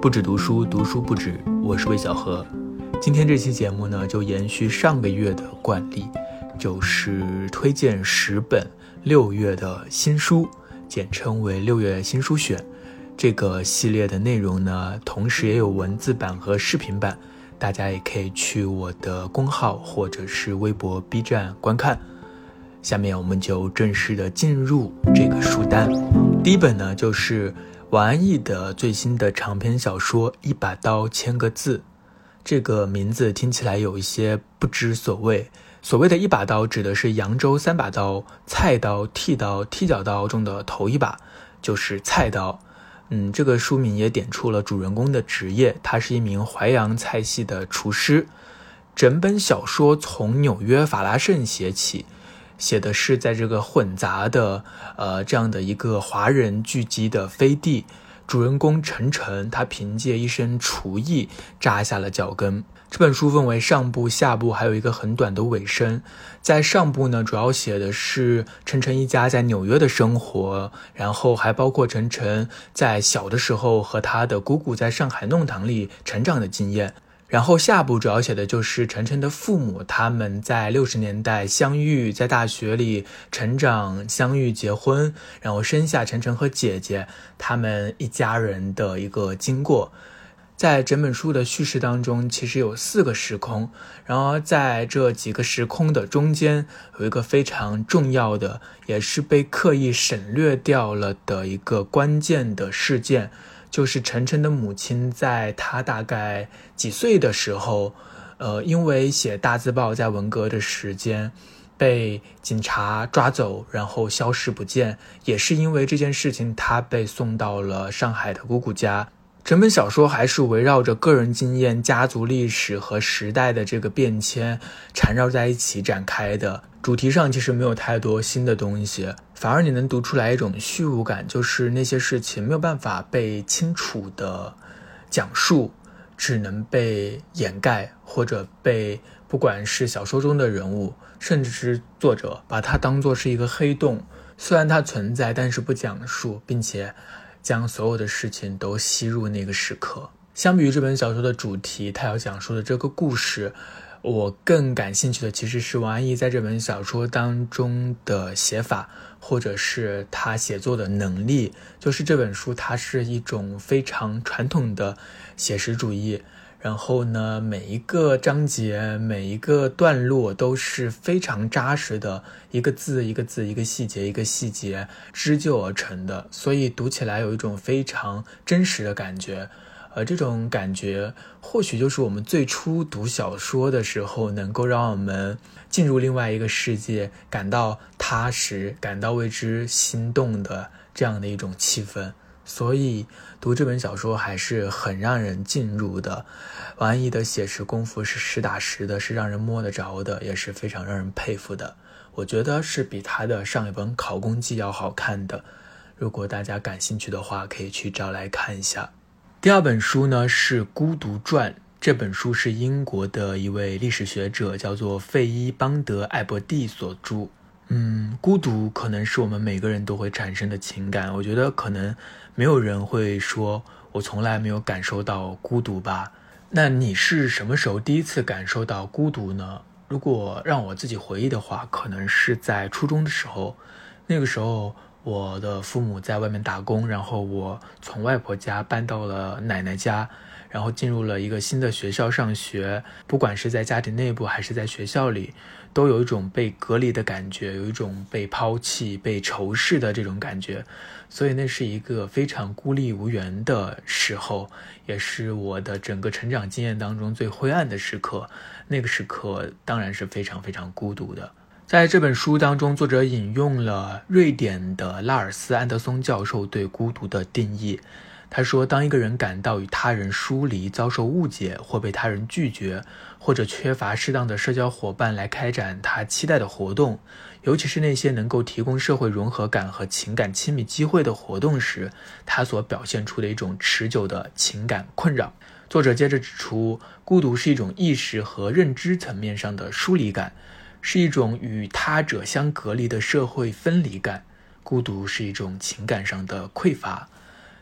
不止读书，读书不止。我是魏小何。今天这期节目呢，就延续上个月的惯例，就是推荐十本六月的新书，简称为六月新书选。这个系列的内容呢，同时也有文字版和视频版，大家也可以去我的公号或者是微博、B 站观看。下面我们就正式的进入这个书单。第一本呢，就是王安忆的最新的长篇小说《一把刀千个字》。这个名字听起来有一些不知所谓。所谓的一把刀，指的是扬州三把刀：菜刀、剃刀、踢脚刀中的头一把，就是菜刀。嗯，这个书名也点出了主人公的职业，他是一名淮扬菜系的厨师。整本小说从纽约法拉盛写起。写的是在这个混杂的，呃，这样的一个华人聚集的飞地，主人公陈晨，他凭借一身厨艺扎下了脚跟。这本书分为上部、下部，还有一个很短的尾声。在上部呢，主要写的是陈晨一家在纽约的生活，然后还包括陈晨在小的时候和他的姑姑在上海弄堂里成长的经验。然后下部主要写的就是晨晨的父母，他们在六十年代相遇，在大学里成长、相遇、结婚，然后生下晨晨和姐姐，他们一家人的一个经过。在整本书的叙事当中，其实有四个时空，然而在这几个时空的中间，有一个非常重要的，也是被刻意省略掉了的一个关键的事件。就是晨晨的母亲，在他大概几岁的时候，呃，因为写大字报在文革的时间，被警察抓走，然后消失不见。也是因为这件事情，他被送到了上海的姑姑家。整本小说还是围绕着个人经验、家族历史和时代的这个变迁缠绕在一起展开的。主题上其实没有太多新的东西，反而你能读出来一种虚无感，就是那些事情没有办法被清楚的讲述，只能被掩盖，或者被不管是小说中的人物，甚至是作者，把它当做是一个黑洞。虽然它存在，但是不讲述，并且。将所有的事情都吸入那个时刻。相比于这本小说的主题，他要讲述的这个故事，我更感兴趣的其实是王安忆在这本小说当中的写法，或者是他写作的能力。就是这本书，它是一种非常传统的写实主义。然后呢，每一个章节、每一个段落都是非常扎实的，一个字一个字、一个细节一个细节织就而成的，所以读起来有一种非常真实的感觉。而这种感觉，或许就是我们最初读小说的时候，能够让我们进入另外一个世界，感到踏实、感到为之心动的这样的一种气氛。所以读这本小说还是很让人进入的。王安忆的写实功夫是实打实的，是让人摸得着的，也是非常让人佩服的。我觉得是比他的上一本《考功记》要好看的。如果大家感兴趣的话，可以去找来看一下。第二本书呢是《孤独传》，这本书是英国的一位历史学者叫做费伊邦德艾伯蒂所著。嗯，孤独可能是我们每个人都会产生的情感。我觉得可能没有人会说我从来没有感受到孤独吧。那你是什么时候第一次感受到孤独呢？如果让我自己回忆的话，可能是在初中的时候。那个时候，我的父母在外面打工，然后我从外婆家搬到了奶奶家。然后进入了一个新的学校上学，不管是在家庭内部还是在学校里，都有一种被隔离的感觉，有一种被抛弃、被仇视的这种感觉，所以那是一个非常孤立无援的时候，也是我的整个成长经验当中最灰暗的时刻。那个时刻当然是非常非常孤独的。在这本书当中，作者引用了瑞典的拉尔斯安德松教授对孤独的定义。他说：“当一个人感到与他人疏离、遭受误解，或被他人拒绝，或者缺乏适当的社交伙伴来开展他期待的活动，尤其是那些能够提供社会融合感和情感亲密机会的活动时，他所表现出的一种持久的情感困扰。”作者接着指出，孤独是一种意识和认知层面上的疏离感，是一种与他者相隔离的社会分离感。孤独是一种情感上的匮乏。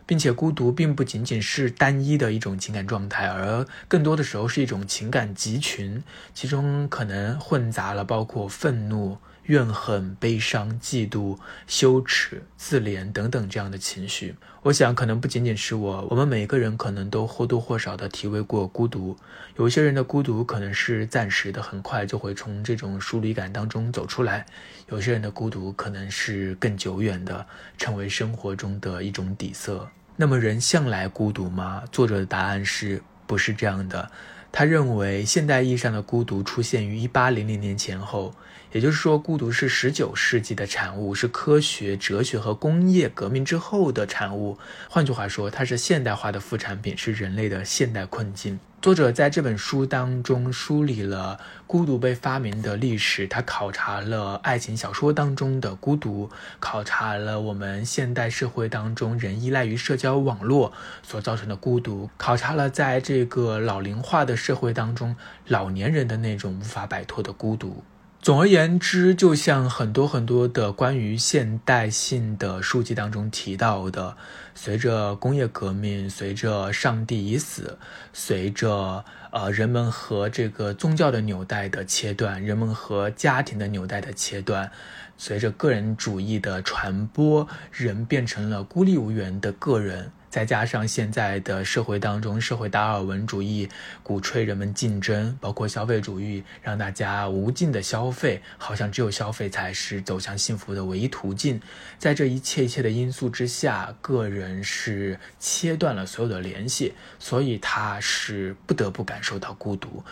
并且孤独并不仅仅是单一的一种情感状态，而更多的时候是一种情感集群，其中可能混杂了包括愤怒。怨恨、悲伤、嫉妒、羞耻、自怜等等这样的情绪，我想可能不仅仅是我，我们每一个人可能都或多或少的体味过孤独。有些人的孤独可能是暂时的，很快就会从这种疏离感当中走出来；有些人的孤独可能是更久远的，成为生活中的一种底色。那么，人向来孤独吗？作者的答案是不是这样的？他认为，现代意义上的孤独出现于一八零零年前后。也就是说，孤独是十九世纪的产物，是科学、哲学和工业革命之后的产物。换句话说，它是现代化的副产品，是人类的现代困境。作者在这本书当中梳理了孤独被发明的历史，他考察了爱情小说当中的孤独，考察了我们现代社会当中人依赖于社交网络所造成的孤独，考察了在这个老龄化的社会当中老年人的那种无法摆脱的孤独。总而言之，就像很多很多的关于现代性的书籍当中提到的，随着工业革命，随着上帝已死，随着呃人们和这个宗教的纽带的切断，人们和家庭的纽带的切断，随着个人主义的传播，人变成了孤立无援的个人。再加上现在的社会当中，社会达尔文主义鼓吹人们竞争，包括消费主义，让大家无尽的消费，好像只有消费才是走向幸福的唯一途径。在这一切一切的因素之下，个人是切断了所有的联系，所以他是不得不感受到孤独，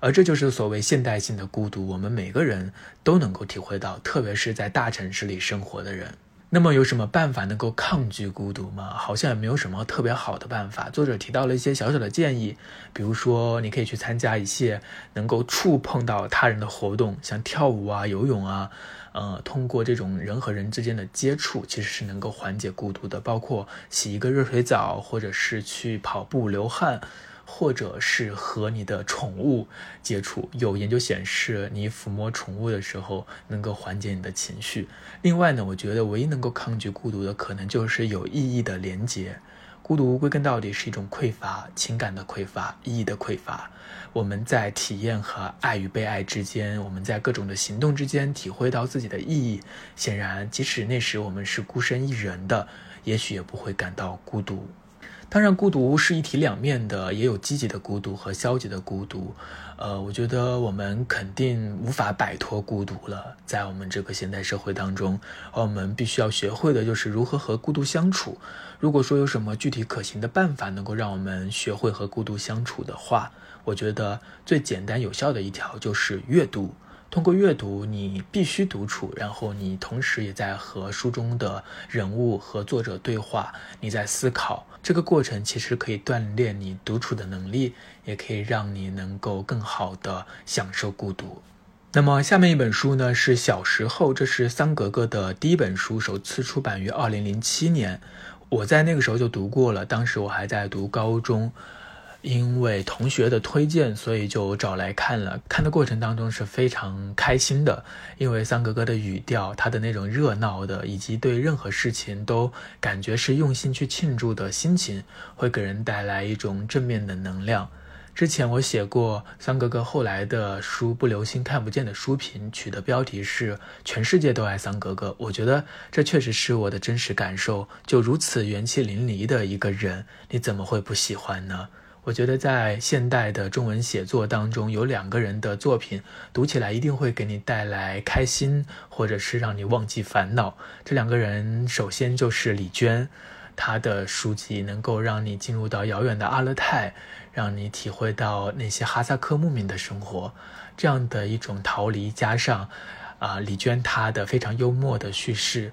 而这就是所谓现代性的孤独，我们每个人都能够体会到，特别是在大城市里生活的人。那么有什么办法能够抗拒孤独吗？好像也没有什么特别好的办法。作者提到了一些小小的建议，比如说你可以去参加一些能够触碰到他人的活动，像跳舞啊、游泳啊，呃，通过这种人和人之间的接触，其实是能够缓解孤独的。包括洗一个热水澡，或者是去跑步流汗。或者是和你的宠物接触，有研究显示，你抚摸宠物的时候能够缓解你的情绪。另外呢，我觉得唯一能够抗拒孤独的，可能就是有意义的连接。孤独归根到底是一种匮乏，情感的匮乏，意义的匮乏。我们在体验和爱与被爱之间，我们在各种的行动之间体会到自己的意义。显然，即使那时我们是孤身一人的，也许也不会感到孤独。当然，孤独是一体两面的，也有积极的孤独和消极的孤独。呃，我觉得我们肯定无法摆脱孤独了，在我们这个现代社会当中，而我们必须要学会的就是如何和孤独相处。如果说有什么具体可行的办法能够让我们学会和孤独相处的话，我觉得最简单有效的一条就是阅读。通过阅读，你必须独处，然后你同时也在和书中的人物和作者对话，你在思考。这个过程其实可以锻炼你独处的能力，也可以让你能够更好的享受孤独。那么下面一本书呢是小时候，这是桑格格的第一本书，首次出版于二零零七年。我在那个时候就读过了，当时我还在读高中。因为同学的推荐，所以就找来看了。看的过程当中是非常开心的，因为桑格格的语调，他的那种热闹的，以及对任何事情都感觉是用心去庆祝的心情，会给人带来一种正面的能量。之前我写过桑格格后来的书《不留心看不见》的书评，取的标题是“全世界都爱桑格格”。我觉得这确实是我的真实感受。就如此元气淋漓的一个人，你怎么会不喜欢呢？我觉得在现代的中文写作当中，有两个人的作品读起来一定会给你带来开心，或者是让你忘记烦恼。这两个人，首先就是李娟，她的书籍能够让你进入到遥远的阿勒泰，让你体会到那些哈萨克牧民的生活，这样的一种逃离，加上啊李娟她的非常幽默的叙事，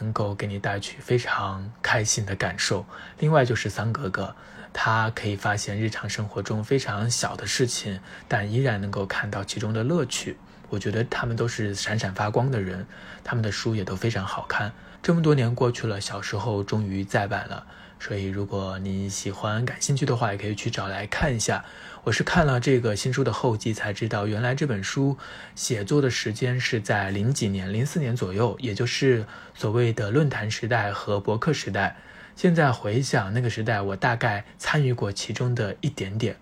能够给你带去非常开心的感受。另外就是桑格格。他可以发现日常生活中非常小的事情，但依然能够看到其中的乐趣。我觉得他们都是闪闪发光的人，他们的书也都非常好看。这么多年过去了，小时候终于再版了，所以如果你喜欢、感兴趣的话，也可以去找来看一下。我是看了这个新书的后记才知道，原来这本书写作的时间是在零几年、零四年左右，也就是所谓的论坛时代和博客时代。现在回想那个时代，我大概参与过其中的一点点。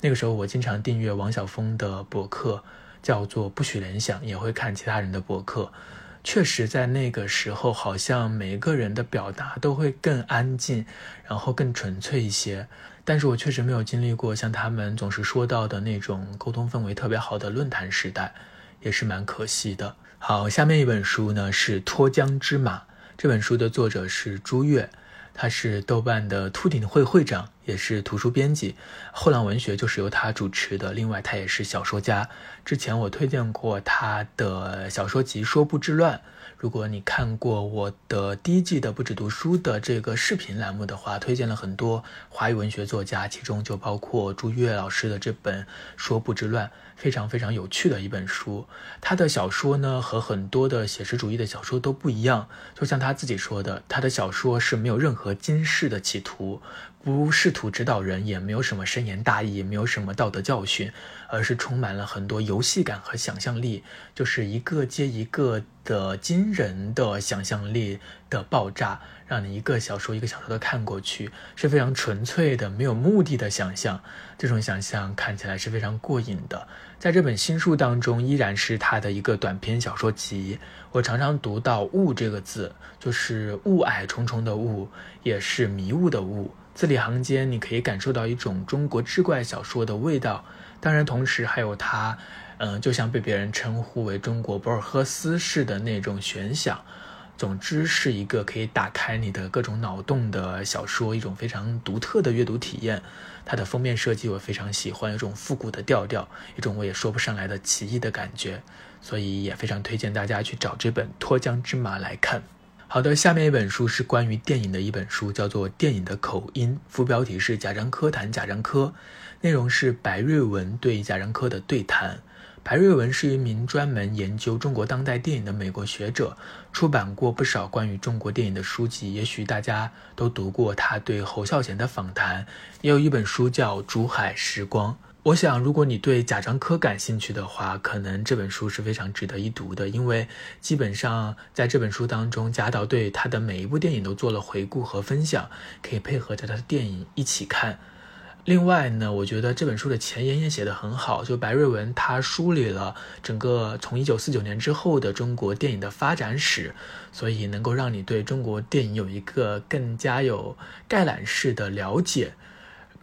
那个时候，我经常订阅王晓峰的博客，叫做“不许联想”，也会看其他人的博客。确实，在那个时候，好像每个人的表达都会更安静，然后更纯粹一些。但是我确实没有经历过像他们总是说到的那种沟通氛围特别好的论坛时代，也是蛮可惜的。好，下面一本书呢是《脱缰之马》，这本书的作者是朱越，他是豆瓣的秃顶会会长，也是图书编辑，后浪文学就是由他主持的。另外，他也是小说家。之前我推荐过他的小说集《说不之乱》。如果你看过我的第一季的不止读书的这个视频栏目的话，推荐了很多华语文学作家，其中就包括朱越老师的这本《说不之乱》，非常非常有趣的一本书。他的小说呢和很多的写实主义的小说都不一样，就像他自己说的，他的小说是没有任何今世的企图。不试图指导人，也没有什么深言大义，没有什么道德教训，而是充满了很多游戏感和想象力，就是一个接一个的惊人的想象力的爆炸，让你一个小说一个小说的看过去，是非常纯粹的、没有目的的想象。这种想象看起来是非常过瘾的。在这本新书当中，依然是他的一个短篇小说集。我常常读到“雾”这个字，就是雾霭重重的雾，也是迷雾的雾。字里行间，你可以感受到一种中国志怪小说的味道。当然，同时还有他，嗯，就像被别人称呼为中国博尔赫斯式的那种悬想。总之，是一个可以打开你的各种脑洞的小说，一种非常独特的阅读体验。它的封面设计我非常喜欢，有种复古的调调，一种我也说不上来的奇异的感觉，所以也非常推荐大家去找这本《脱缰之马》来看。好的，下面一本书是关于电影的一本书，叫做《电影的口音》，副标题是贾樟柯谈贾樟柯，内容是白瑞文对贾樟柯的对谈。白瑞文是一名专门研究中国当代电影的美国学者，出版过不少关于中国电影的书籍，也许大家都读过他对侯孝贤的访谈，也有一本书叫《竹海时光》。我想，如果你对贾樟柯感兴趣的话，可能这本书是非常值得一读的，因为基本上在这本书当中，贾导对他的每一部电影都做了回顾和分享，可以配合着他的电影一起看。另外呢，我觉得这本书的前言也写得很好，就白瑞文他梳理了整个从一九四九年之后的中国电影的发展史，所以能够让你对中国电影有一个更加有概览式的了解。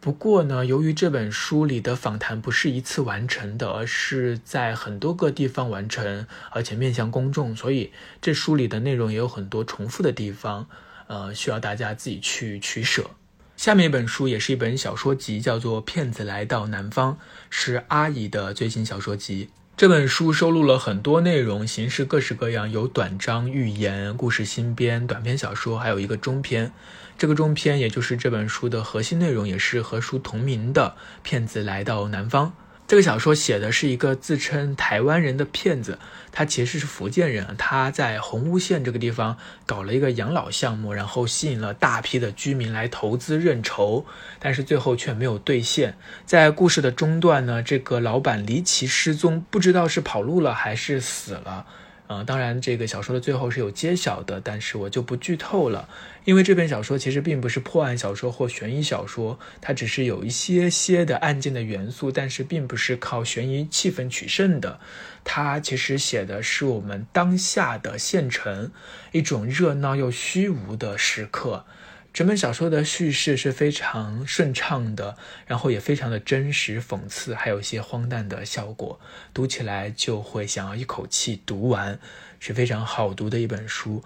不过呢，由于这本书里的访谈不是一次完成的，而是在很多个地方完成，而且面向公众，所以这书里的内容也有很多重复的地方，呃，需要大家自己去取舍。下面一本书也是一本小说集，叫做《骗子来到南方》，是阿姨的最新小说集。这本书收录了很多内容，形式各式各样，有短章、寓言、故事新编、短篇小说，还有一个中篇。这个中篇也就是这本书的核心内容，也是和书同名的《骗子来到南方》。这个小说写的是一个自称台湾人的骗子，他其实是福建人，他在洪屋县这个地方搞了一个养老项目，然后吸引了大批的居民来投资认筹，但是最后却没有兑现。在故事的中段呢，这个老板离奇失踪，不知道是跑路了还是死了。呃，当然，这个小说的最后是有揭晓的，但是我就不剧透了，因为这篇小说其实并不是破案小说或悬疑小说，它只是有一些些的案件的元素，但是并不是靠悬疑气氛取胜的。它其实写的是我们当下的县城，一种热闹又虚无的时刻。整本小说的叙事是非常顺畅的，然后也非常的真实、讽刺，还有一些荒诞的效果，读起来就会想要一口气读完，是非常好读的一本书。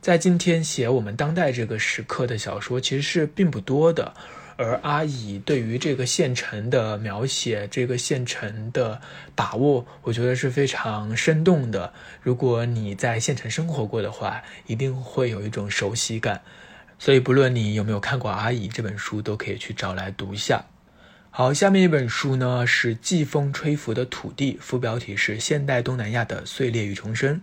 在今天写我们当代这个时刻的小说其实是并不多的，而阿乙对于这个县城的描写、这个县城的把握，我觉得是非常生动的。如果你在县城生活过的话，一定会有一种熟悉感。所以，不论你有没有看过《阿姨》这本书，都可以去找来读一下。好，下面一本书呢是《季风吹拂的土地》，副标题是《现代东南亚的碎裂与重生》。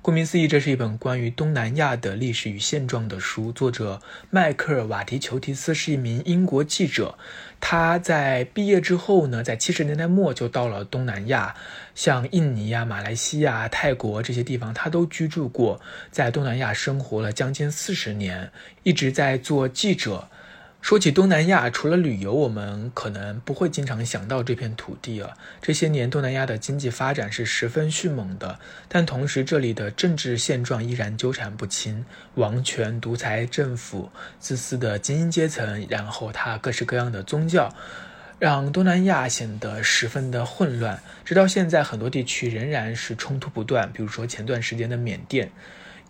顾名思义，这是一本关于东南亚的历史与现状的书。作者迈克尔·瓦迪裘提斯是一名英国记者，他在毕业之后呢，在七十年代末就到了东南亚，像印尼呀、马来西亚、泰国这些地方，他都居住过，在东南亚生活了将近四十年，一直在做记者。说起东南亚，除了旅游，我们可能不会经常想到这片土地啊。这些年，东南亚的经济发展是十分迅猛的，但同时这里的政治现状依然纠缠不清，王权、独裁政府、自私的精英阶层，然后它各式各样的宗教，让东南亚显得十分的混乱。直到现在，很多地区仍然是冲突不断，比如说前段时间的缅甸。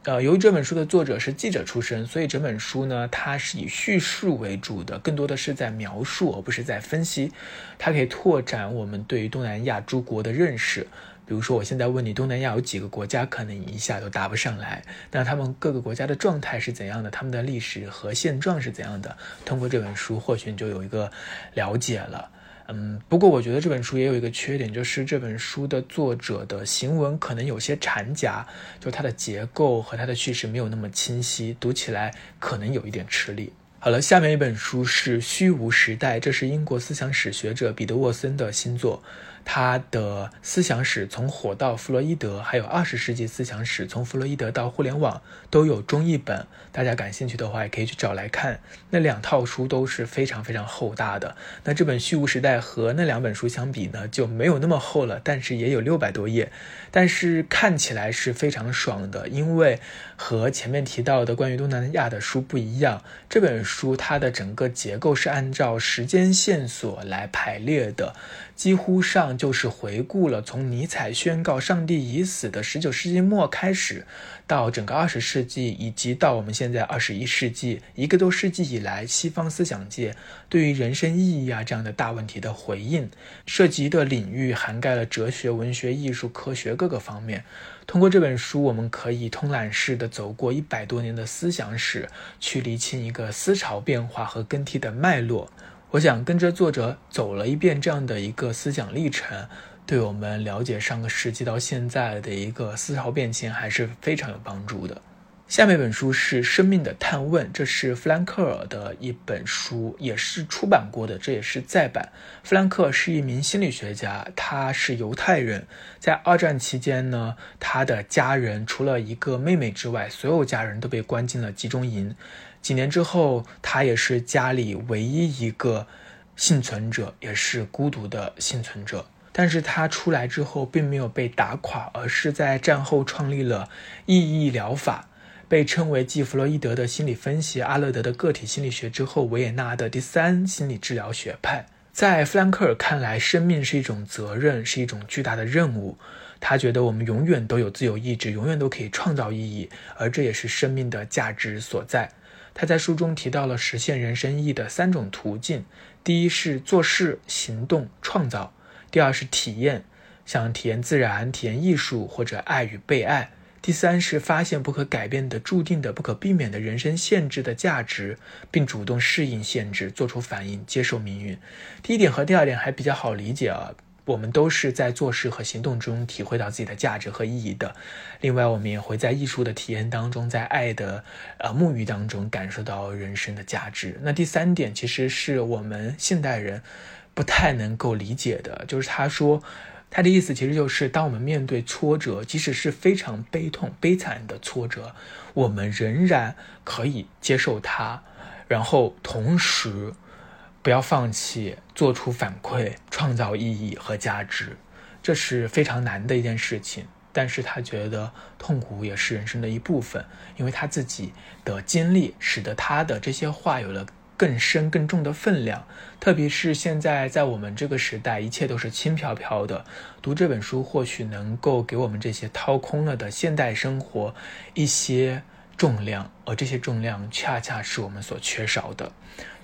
呃，由于这本书的作者是记者出身，所以整本书呢，它是以叙述为主的，更多的是在描述，而不是在分析。它可以拓展我们对于东南亚诸国的认识。比如说，我现在问你，东南亚有几个国家，可能一下都答不上来。那他们各个国家的状态是怎样的？他们的历史和现状是怎样的？通过这本书，或许你就有一个了解了。嗯，不过我觉得这本书也有一个缺点，就是这本书的作者的行文可能有些掺假，就它的结构和它的叙事没有那么清晰，读起来可能有一点吃力。好了，下面一本书是《虚无时代》，这是英国思想史学者彼得沃森的新作。他的思想史从火到弗洛伊德，还有二十世纪思想史从弗洛伊德到互联网都有中译本，大家感兴趣的话也可以去找来看。那两套书都是非常非常厚大的。那这本《虚无时代》和那两本书相比呢，就没有那么厚了，但是也有六百多页，但是看起来是非常爽的，因为和前面提到的关于东南亚的书不一样，这本书它的整个结构是按照时间线索来排列的。几乎上就是回顾了从尼采宣告上帝已死的十九世纪末开始，到整个二十世纪，以及到我们现在二十一世纪一个多世纪以来，西方思想界对于人生意义啊这样的大问题的回应，涉及的领域涵盖了哲学、文学、艺术、科学各个方面。通过这本书，我们可以通览式的走过一百多年的思想史，去理清一个思潮变化和更替的脉络。我想跟着作者走了一遍这样的一个思想历程，对我们了解上个世纪到现在的一个思潮变迁还是非常有帮助的。下面一本书是《生命的探问》，这是弗兰克尔的一本书，也是出版过的，这也是再版。弗兰克是一名心理学家，他是犹太人，在二战期间呢，他的家人除了一个妹妹之外，所有家人都被关进了集中营。几年之后，他也是家里唯一一个幸存者，也是孤独的幸存者。但是他出来之后，并没有被打垮，而是在战后创立了意义疗法，被称为继弗洛伊德的心理分析、阿勒德的个体心理学之后，维也纳的第三心理治疗学派。在弗兰克尔看来，生命是一种责任，是一种巨大的任务。他觉得我们永远都有自由意志，永远都可以创造意义，而这也是生命的价值所在。他在书中提到了实现人生意义的三种途径：第一是做事、行动、创造；第二是体验，想体验自然、体验艺术或者爱与被爱；第三是发现不可改变的、注定的、不可避免的人生限制的价值，并主动适应限制，做出反应，接受命运。第一点和第二点还比较好理解啊。我们都是在做事和行动中体会到自己的价值和意义的。另外，我们也会在艺术的体验当中，在爱的呃沐浴当中感受到人生的价值。那第三点，其实是我们现代人不太能够理解的，就是他说他的意思其实就是，当我们面对挫折，即使是非常悲痛、悲惨的挫折，我们仍然可以接受它，然后同时。不要放弃，做出反馈，创造意义和价值，这是非常难的一件事情。但是他觉得痛苦也是人生的一部分，因为他自己的经历使得他的这些话有了更深更重的分量。特别是现在在我们这个时代，一切都是轻飘飘的，读这本书或许能够给我们这些掏空了的现代生活一些重量。而这些重量恰恰是我们所缺少的。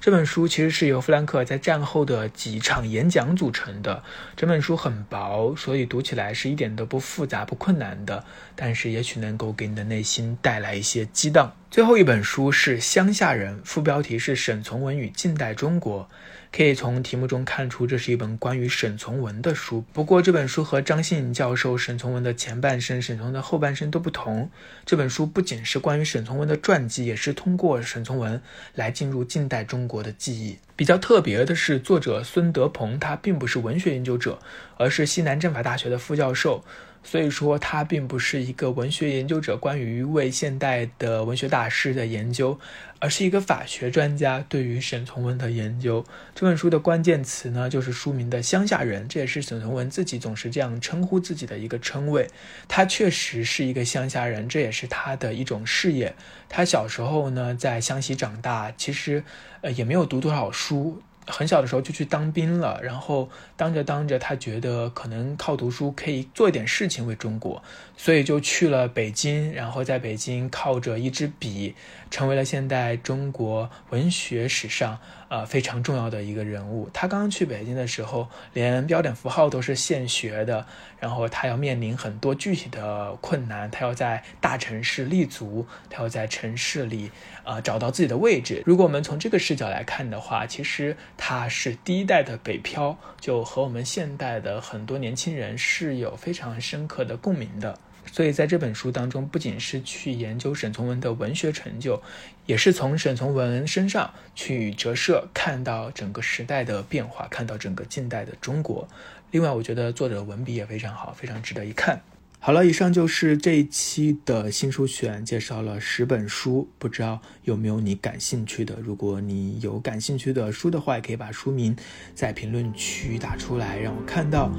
这本书其实是由弗兰克在战后的几场演讲组成的。这本书很薄，所以读起来是一点都不复杂、不困难的。但是也许能够给你的内心带来一些激荡。最后一本书是《乡下人》，副标题是《沈从文与近代中国》。可以从题目中看出，这是一本关于沈从文的书。不过，这本书和张信教授沈从文的前半生、沈从文的后半生都不同。这本书不仅是关于沈从文的传记，也是通过沈从文来进入近代中国的记忆。比较特别的是，作者孙德鹏他并不是文学研究者，而是西南政法大学的副教授。所以说，他并不是一个文学研究者，关于为现代的文学大师的研究，而是一个法学专家对于沈从文的研究。这本书的关键词呢，就是书名的“乡下人”，这也是沈从文自己总是这样称呼自己的一个称谓。他确实是一个乡下人，这也是他的一种事业。他小时候呢，在湘西长大，其实呃也没有读多少书。很小的时候就去当兵了，然后当着当着，他觉得可能靠读书可以做一点事情为中国，所以就去了北京，然后在北京靠着一支笔，成为了现代中国文学史上。呃，非常重要的一个人物。他刚刚去北京的时候，连标点符号都是现学的。然后他要面临很多具体的困难，他要在大城市立足，他要在城市里呃找到自己的位置。如果我们从这个视角来看的话，其实他是第一代的北漂，就和我们现代的很多年轻人是有非常深刻的共鸣的。所以在这本书当中，不仅是去研究沈从文的文学成就，也是从沈从文身上去折射，看到整个时代的变化，看到整个近代的中国。另外，我觉得作者文笔也非常好，非常值得一看。好了，以上就是这一期的新书选，介绍了十本书，不知道有没有你感兴趣的？如果你有感兴趣的书的话，也可以把书名在评论区打出来，让我看到。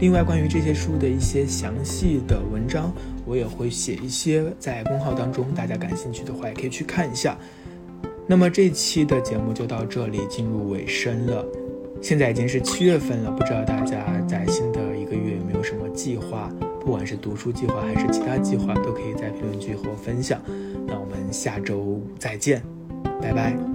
另外，关于这些书的一些详细的文章，我也会写一些在公号当中，大家感兴趣的话也可以去看一下。那么这期的节目就到这里进入尾声了。现在已经是七月份了，不知道大家在新的一个月有没有什么计划？不管是读书计划还是其他计划，都可以在评论区和我分享。那我们下周再见，拜拜。